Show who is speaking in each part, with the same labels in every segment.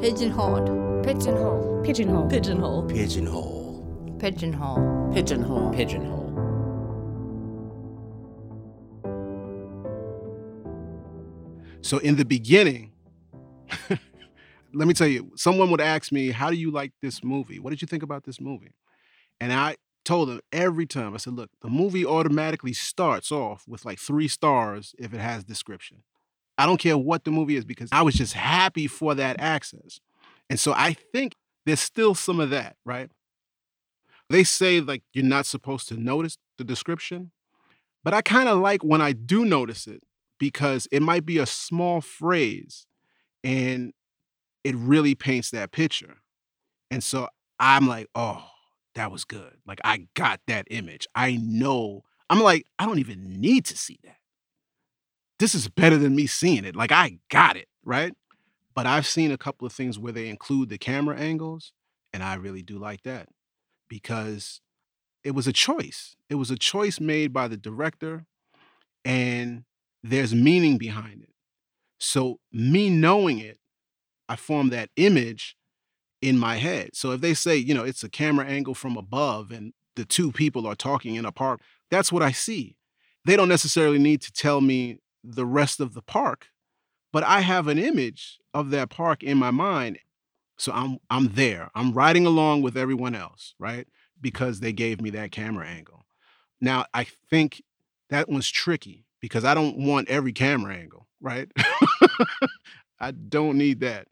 Speaker 1: Pigeonholed.
Speaker 2: Pigeonhole.
Speaker 3: Pigeonhole.
Speaker 4: Pigeonhole.
Speaker 5: Pigeonhole.
Speaker 1: Pigeonhole.
Speaker 4: Pigeonhole.
Speaker 5: Pigeonhole.
Speaker 6: So in the beginning, let me tell you, someone would ask me, How do you like this movie? What did you think about this movie? And I told them every time, I said, Look, the movie automatically starts off with like three stars if it has description. I don't care what the movie is because I was just happy for that access. And so I think there's still some of that, right? They say like you're not supposed to notice the description, but I kind of like when I do notice it because it might be a small phrase and it really paints that picture. And so I'm like, oh, that was good. Like I got that image. I know. I'm like, I don't even need to see that. This is better than me seeing it. Like I got it, right? But I've seen a couple of things where they include the camera angles, and I really do like that because it was a choice. It was a choice made by the director, and there's meaning behind it. So, me knowing it, I form that image in my head. So, if they say, you know, it's a camera angle from above and the two people are talking in a park, that's what I see. They don't necessarily need to tell me the rest of the park, but I have an image of that park in my mind. So I'm I'm there. I'm riding along with everyone else, right? Because they gave me that camera angle. Now, I think that one's tricky because I don't want every camera angle, right? I don't need that.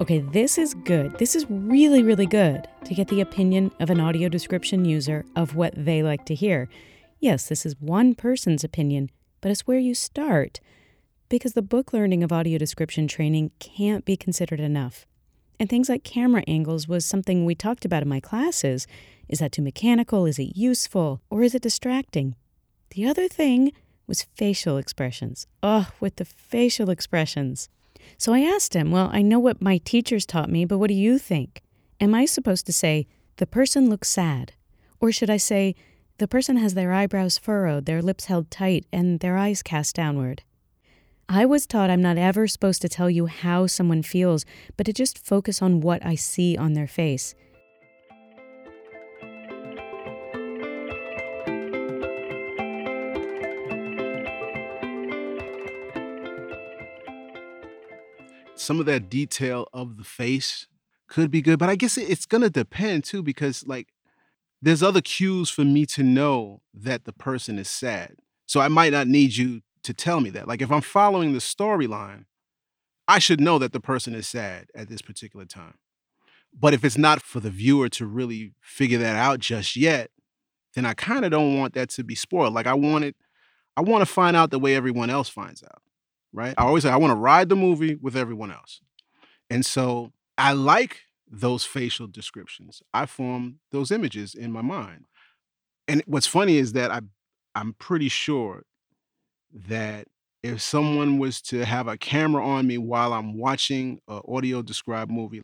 Speaker 3: Okay, this is good. This is really, really good to get the opinion of an audio description user of what they like to hear. Yes, this is one person's opinion, but it's where you start because the book learning of audio description training can't be considered enough. And things like camera angles was something we talked about in my classes. Is that too mechanical? Is it useful? Or is it distracting? The other thing was facial expressions. Oh, with the facial expressions. So I asked him, Well, I know what my teachers taught me, but what do you think? Am I supposed to say, the person looks sad? Or should I say, the person has their eyebrows furrowed, their lips held tight, and their eyes cast downward? I was taught I'm not ever supposed to tell you how someone feels, but to just focus on what I see on their face.
Speaker 6: Some of that detail of the face could be good, but I guess it's gonna depend too, because like there's other cues for me to know that the person is sad. So I might not need you to tell me that. Like if I'm following the storyline, I should know that the person is sad at this particular time. But if it's not for the viewer to really figure that out just yet, then I kind of don't want that to be spoiled. Like I want it, I want to find out the way everyone else finds out. Right? I always say I want to ride the movie with everyone else. And so I like those facial descriptions. I form those images in my mind. And what's funny is that I I'm pretty sure that if someone was to have a camera on me while I'm watching an audio described movie,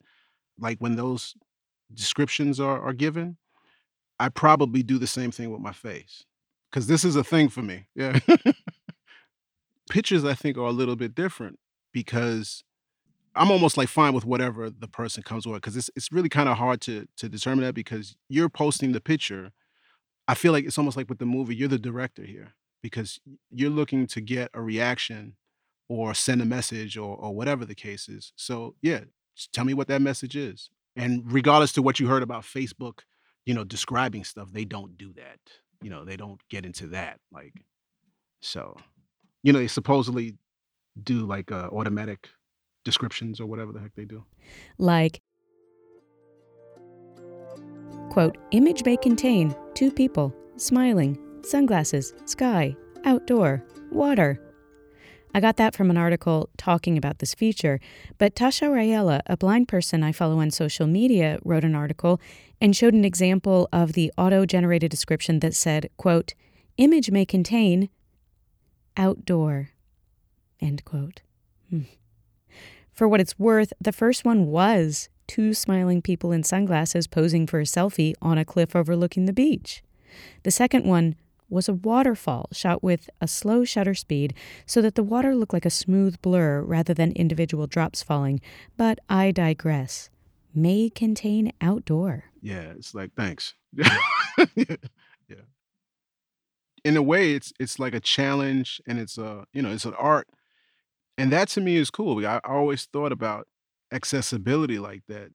Speaker 6: like when those descriptions are, are given, I probably do the same thing with my face. Cause this is a thing for me. Yeah. Pictures, I think, are a little bit different because I'm almost like fine with whatever the person comes with because it's it's really kind of hard to to determine that because you're posting the picture. I feel like it's almost like with the movie, you're the director here because you're looking to get a reaction or send a message or or whatever the case is. So yeah, tell me what that message is. And regardless to what you heard about Facebook, you know, describing stuff, they don't do that. You know, they don't get into that. Like, so, you know, they supposedly do like uh, automatic descriptions or whatever the heck they do.
Speaker 3: Like, quote, image may contain two people, smiling, sunglasses, sky, outdoor, water. I got that from an article talking about this feature, but Tasha Rayella, a blind person I follow on social media, wrote an article and showed an example of the auto-generated description that said, quote, image may contain outdoor, end quote. Hmm. For what it's worth, the first one was two smiling people in sunglasses posing for a selfie on a cliff overlooking the beach. The second one was a waterfall shot with a slow shutter speed so that the water looked like a smooth blur rather than individual drops falling. But I digress. May contain outdoor.
Speaker 6: Yeah, it's like thanks. In a way, it's it's like a challenge, and it's a you know it's an art, and that to me is cool. I always thought about accessibility like that.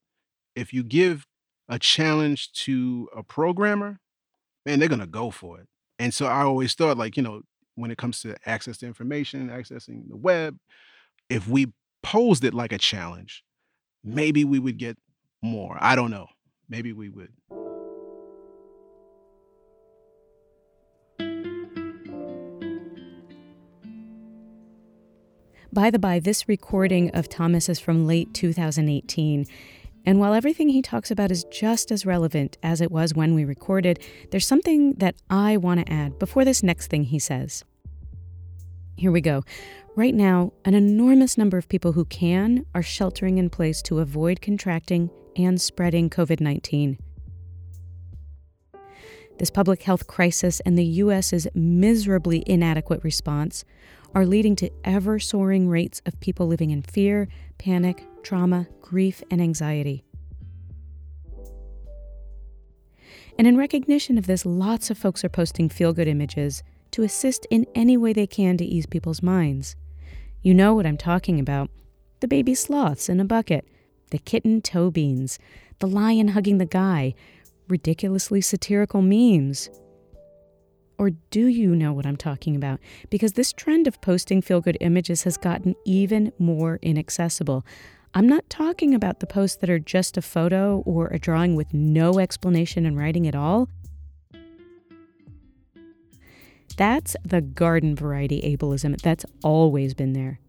Speaker 6: If you give a challenge to a programmer, man, they're gonna go for it. And so I always thought, like, you know, when it comes to access to information, accessing the web, if we posed it like a challenge, maybe we would get more. I don't know. Maybe we would.
Speaker 3: By the by, this recording of Thomas is from late 2018. And while everything he talks about is just as relevant as it was when we recorded, there's something that I want to add before this next thing he says. Here we go. Right now, an enormous number of people who can are sheltering in place to avoid contracting and spreading COVID 19. This public health crisis and the U.S.'s miserably inadequate response are leading to ever soaring rates of people living in fear, panic, trauma, grief, and anxiety. And in recognition of this, lots of folks are posting feel good images to assist in any way they can to ease people's minds. You know what I'm talking about the baby sloths in a bucket, the kitten toe beans, the lion hugging the guy, ridiculously satirical memes. Or do you know what I'm talking about? Because this trend of posting feel good images has gotten even more inaccessible. I'm not talking about the posts that are just a photo or a drawing with no explanation and writing at all. That's the garden variety ableism that's always been there.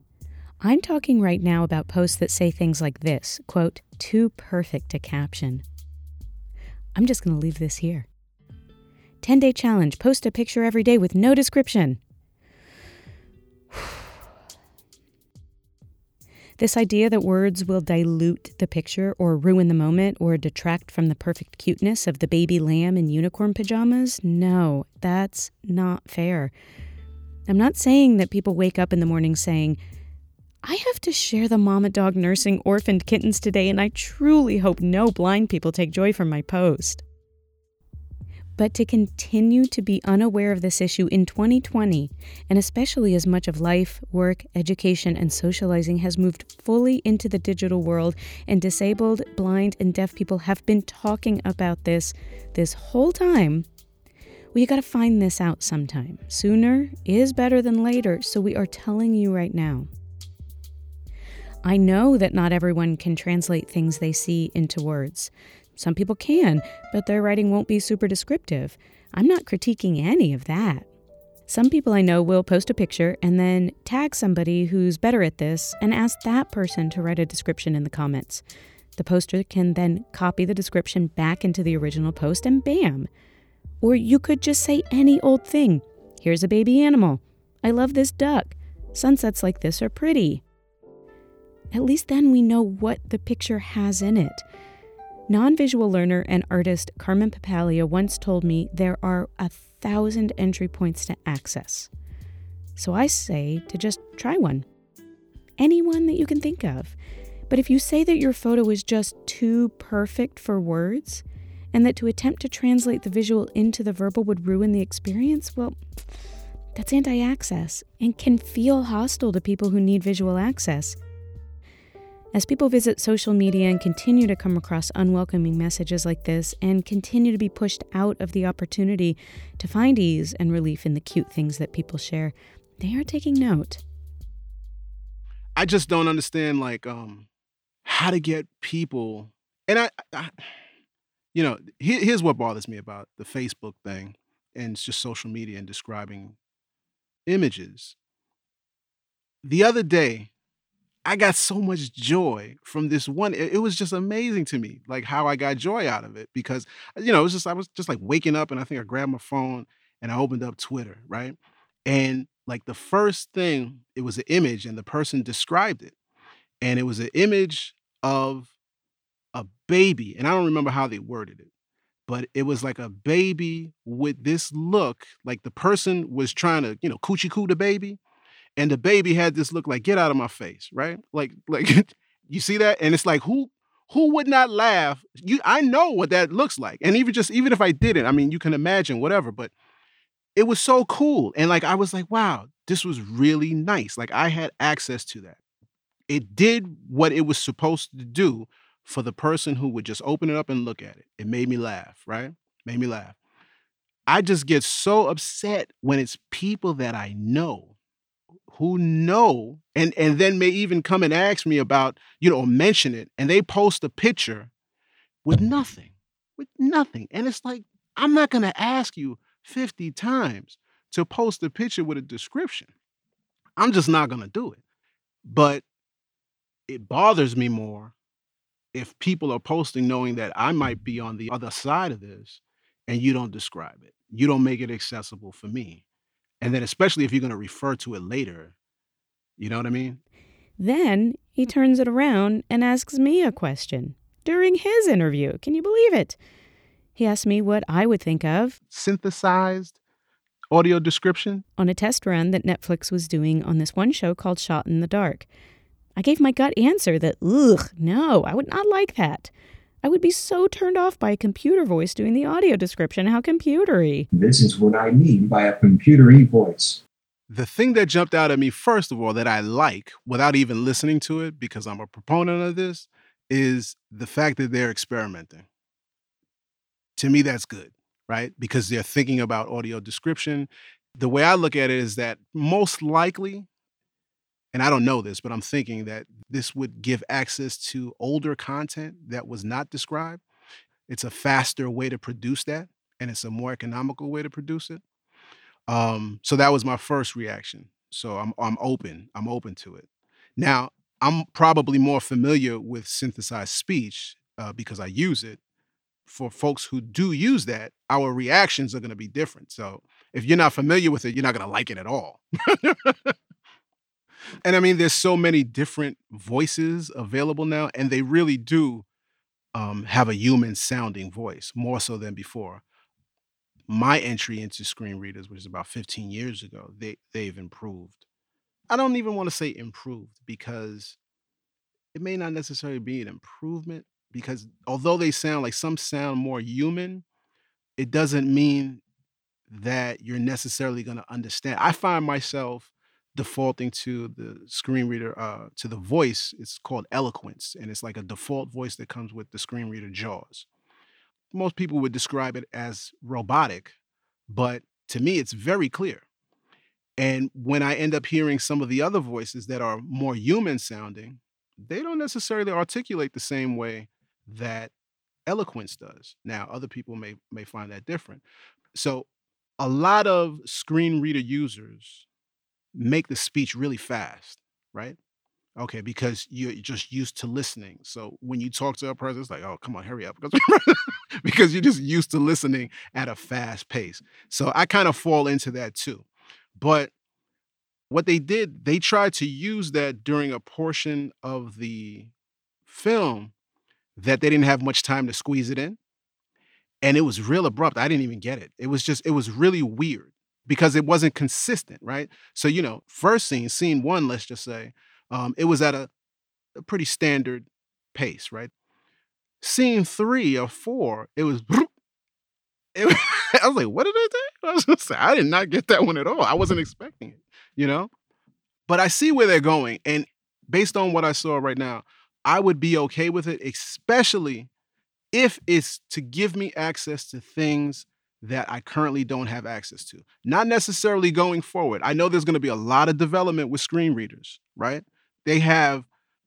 Speaker 3: I'm talking right now about posts that say things like this quote, too perfect to caption. I'm just going to leave this here. 10 day challenge post a picture every day with no description. This idea that words will dilute the picture or ruin the moment or detract from the perfect cuteness of the baby lamb in unicorn pajamas, no, that's not fair. I'm not saying that people wake up in the morning saying, I have to share the mama dog nursing orphaned kittens today, and I truly hope no blind people take joy from my post. But to continue to be unaware of this issue in 2020, and especially as much of life, work, education, and socializing has moved fully into the digital world, and disabled, blind, and deaf people have been talking about this this whole time, we got to find this out sometime. Sooner is better than later, so we are telling you right now. I know that not everyone can translate things they see into words. Some people can, but their writing won't be super descriptive. I'm not critiquing any of that. Some people I know will post a picture and then tag somebody who's better at this and ask that person to write a description in the comments. The poster can then copy the description back into the original post and bam. Or you could just say any old thing. Here's a baby animal. I love this duck. Sunsets like this are pretty. At least then we know what the picture has in it. Non visual learner and artist Carmen Papalia once told me there are a thousand entry points to access. So I say to just try one. Anyone that you can think of. But if you say that your photo is just too perfect for words, and that to attempt to translate the visual into the verbal would ruin the experience, well, that's anti access and can feel hostile to people who need visual access. As people visit social media and continue to come across unwelcoming messages like this and continue to be pushed out of the opportunity to find ease and relief in the cute things that people share, they are taking note.
Speaker 6: I just don't understand like um how to get people and I, I you know, here, here's what bothers me about the Facebook thing and just social media and describing images. The other day, I got so much joy from this one. It, was just amazing to me, like how I got joy out of it because, uh, you know, it was just, I was just like waking up and I think I grabbed my phone and I opened up Twitter, right? And like the first thing, it was an image and the person described it. And it was an image of a baby. And I don't remember how they worded it, but it was like a baby with this look, like the person was trying to, you know, coochie coo the baby. And the baby had this look like, get out of my face, right? Like, like you see that? And it's like, who who would not laugh? You I know what that looks like. And even just even if I didn't, I mean, you can imagine whatever, but it was so cool. And like I was like, wow, this was really nice. Like I had access to that. It did what it was supposed to do for the person who would just open it up and look at it. It made me laugh, right? Made me laugh. I just get so upset when it's people that I know who know and and then may even come and ask me about, you know, mention it and they post a picture with nothing. With nothing. And it's like I'm not going to ask you 50 times to post a picture with a description. I'm just not going to do it. But it bothers me more if people are posting knowing that I might be on the other side of this and you don't describe it. You don't make it accessible for me. And then, especially if you're going to refer to it later, you know what I mean?
Speaker 3: Then he turns it around and asks me a question during his interview. Can you believe it? He asked me what I would think of
Speaker 6: synthesized audio description
Speaker 3: on a test run that Netflix was doing on this one show called Shot in the Dark. I gave my gut answer that, ugh, no, I would not like that. I would be so turned off by a computer voice doing the audio description. How computery.
Speaker 1: This is what I mean by a computery voice.
Speaker 6: The thing that jumped out at me, first of all, that I like without even listening to it, because I'm a proponent of this, is the fact that they're experimenting. To me, that's good, right? Because they're thinking about audio description. The way I look at it is that most likely and I don't know this, but I'm thinking that this would give access to older content that was not described. It's a faster way to produce that, and it's a more economical way to produce it. Um, so that was my first reaction. So I'm I'm open. I'm open to it. Now I'm probably more familiar with synthesized speech uh, because I use it. For folks who do use that, our reactions are going to be different. So if you're not familiar with it, you're not going to like it at all. And I mean, there's so many different voices available now, and they really do um, have a human sounding voice more so than before. My entry into screen readers, which is about 15 years ago, they they've improved. I don't even want to say improved because it may not necessarily be an improvement because although they sound like some sound more human, it doesn't mean that you're necessarily going to understand. I find myself defaulting to the screen reader uh, to the voice it's called eloquence and it's like a default voice that comes with the screen reader jaws. Most people would describe it as robotic but to me it's very clear. And when i end up hearing some of the other voices that are more human sounding they don't necessarily articulate the same way that eloquence does. Now other people may may find that different. So a lot of screen reader users make the speech really fast, right? Okay, because you're just used to listening. So when you talk to a person, it's like, oh, come on, hurry up. because you're just used to listening at a fast pace. So I kind of fall into that too. But what they did, they tried to use that during a portion of the film that they didn't have much time to squeeze it in. And it was real abrupt. I didn't even get it. It was just, it was really weird because it wasn't consistent, right? So, you know, first scene, scene one, let's just say, um, it was at a, a pretty standard pace, right? Scene three or four, it was. It, I was like, what did I do? I was say, I did not get that one at all. I wasn't expecting it, you know? But I see where they're going. And based on what I saw right now, I would be okay with it, especially if it's to give me access to things that I currently don't have access to. Not necessarily going forward. I know there's going to be a lot of development with screen readers, right? They have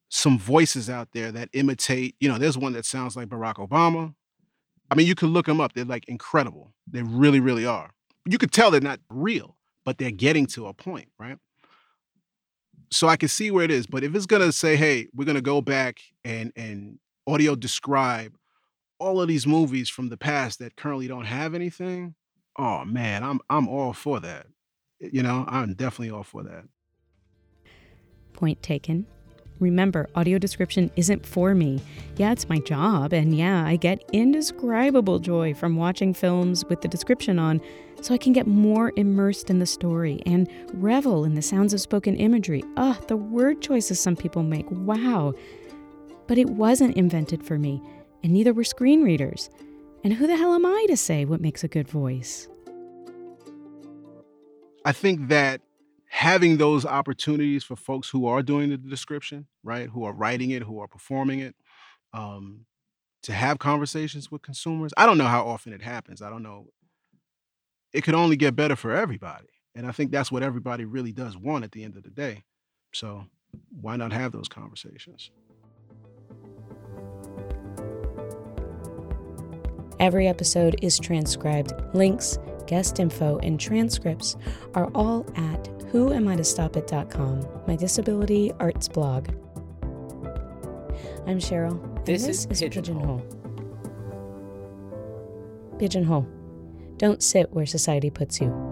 Speaker 6: some voices out there that imitate, you know, there's one that sounds like Barack Obama. I mean, you can look them up. They're like incredible. They really, really are. You could tell they're not real, but they're getting to a point, right? So I can see where it is. But if it's gonna say, hey, we're gonna go back and and audio describe all of these movies from the past that currently don't have anything, oh man, I'm I'm all for that. You know, I'm definitely all for that.
Speaker 3: Point taken. Remember, audio description isn't for me. Yeah, it's my job, and yeah, I get indescribable joy from watching films with the description on so I can get more immersed in the story and revel in the sounds of spoken imagery. Ah, the word choices some people make. Wow. But it wasn't invented for me, and neither were screen readers. And who the hell am I to say what makes a good voice?
Speaker 6: I think that having those opportunities for folks who are doing the description, right, who are writing it, who are performing it, um, to have conversations with consumers. I don't know how often it happens. I don't know. It could only get better for everybody. And I think that's what everybody really does want at the end of the day. So why not have those conversations?
Speaker 3: Every episode is transcribed. Links, guest info, and transcripts are all at whoamitostopit.com, my disability arts blog. I'm Cheryl.
Speaker 2: This, this is, is Pigeonhole.
Speaker 3: Pigeonhole. Don't sit where society puts you.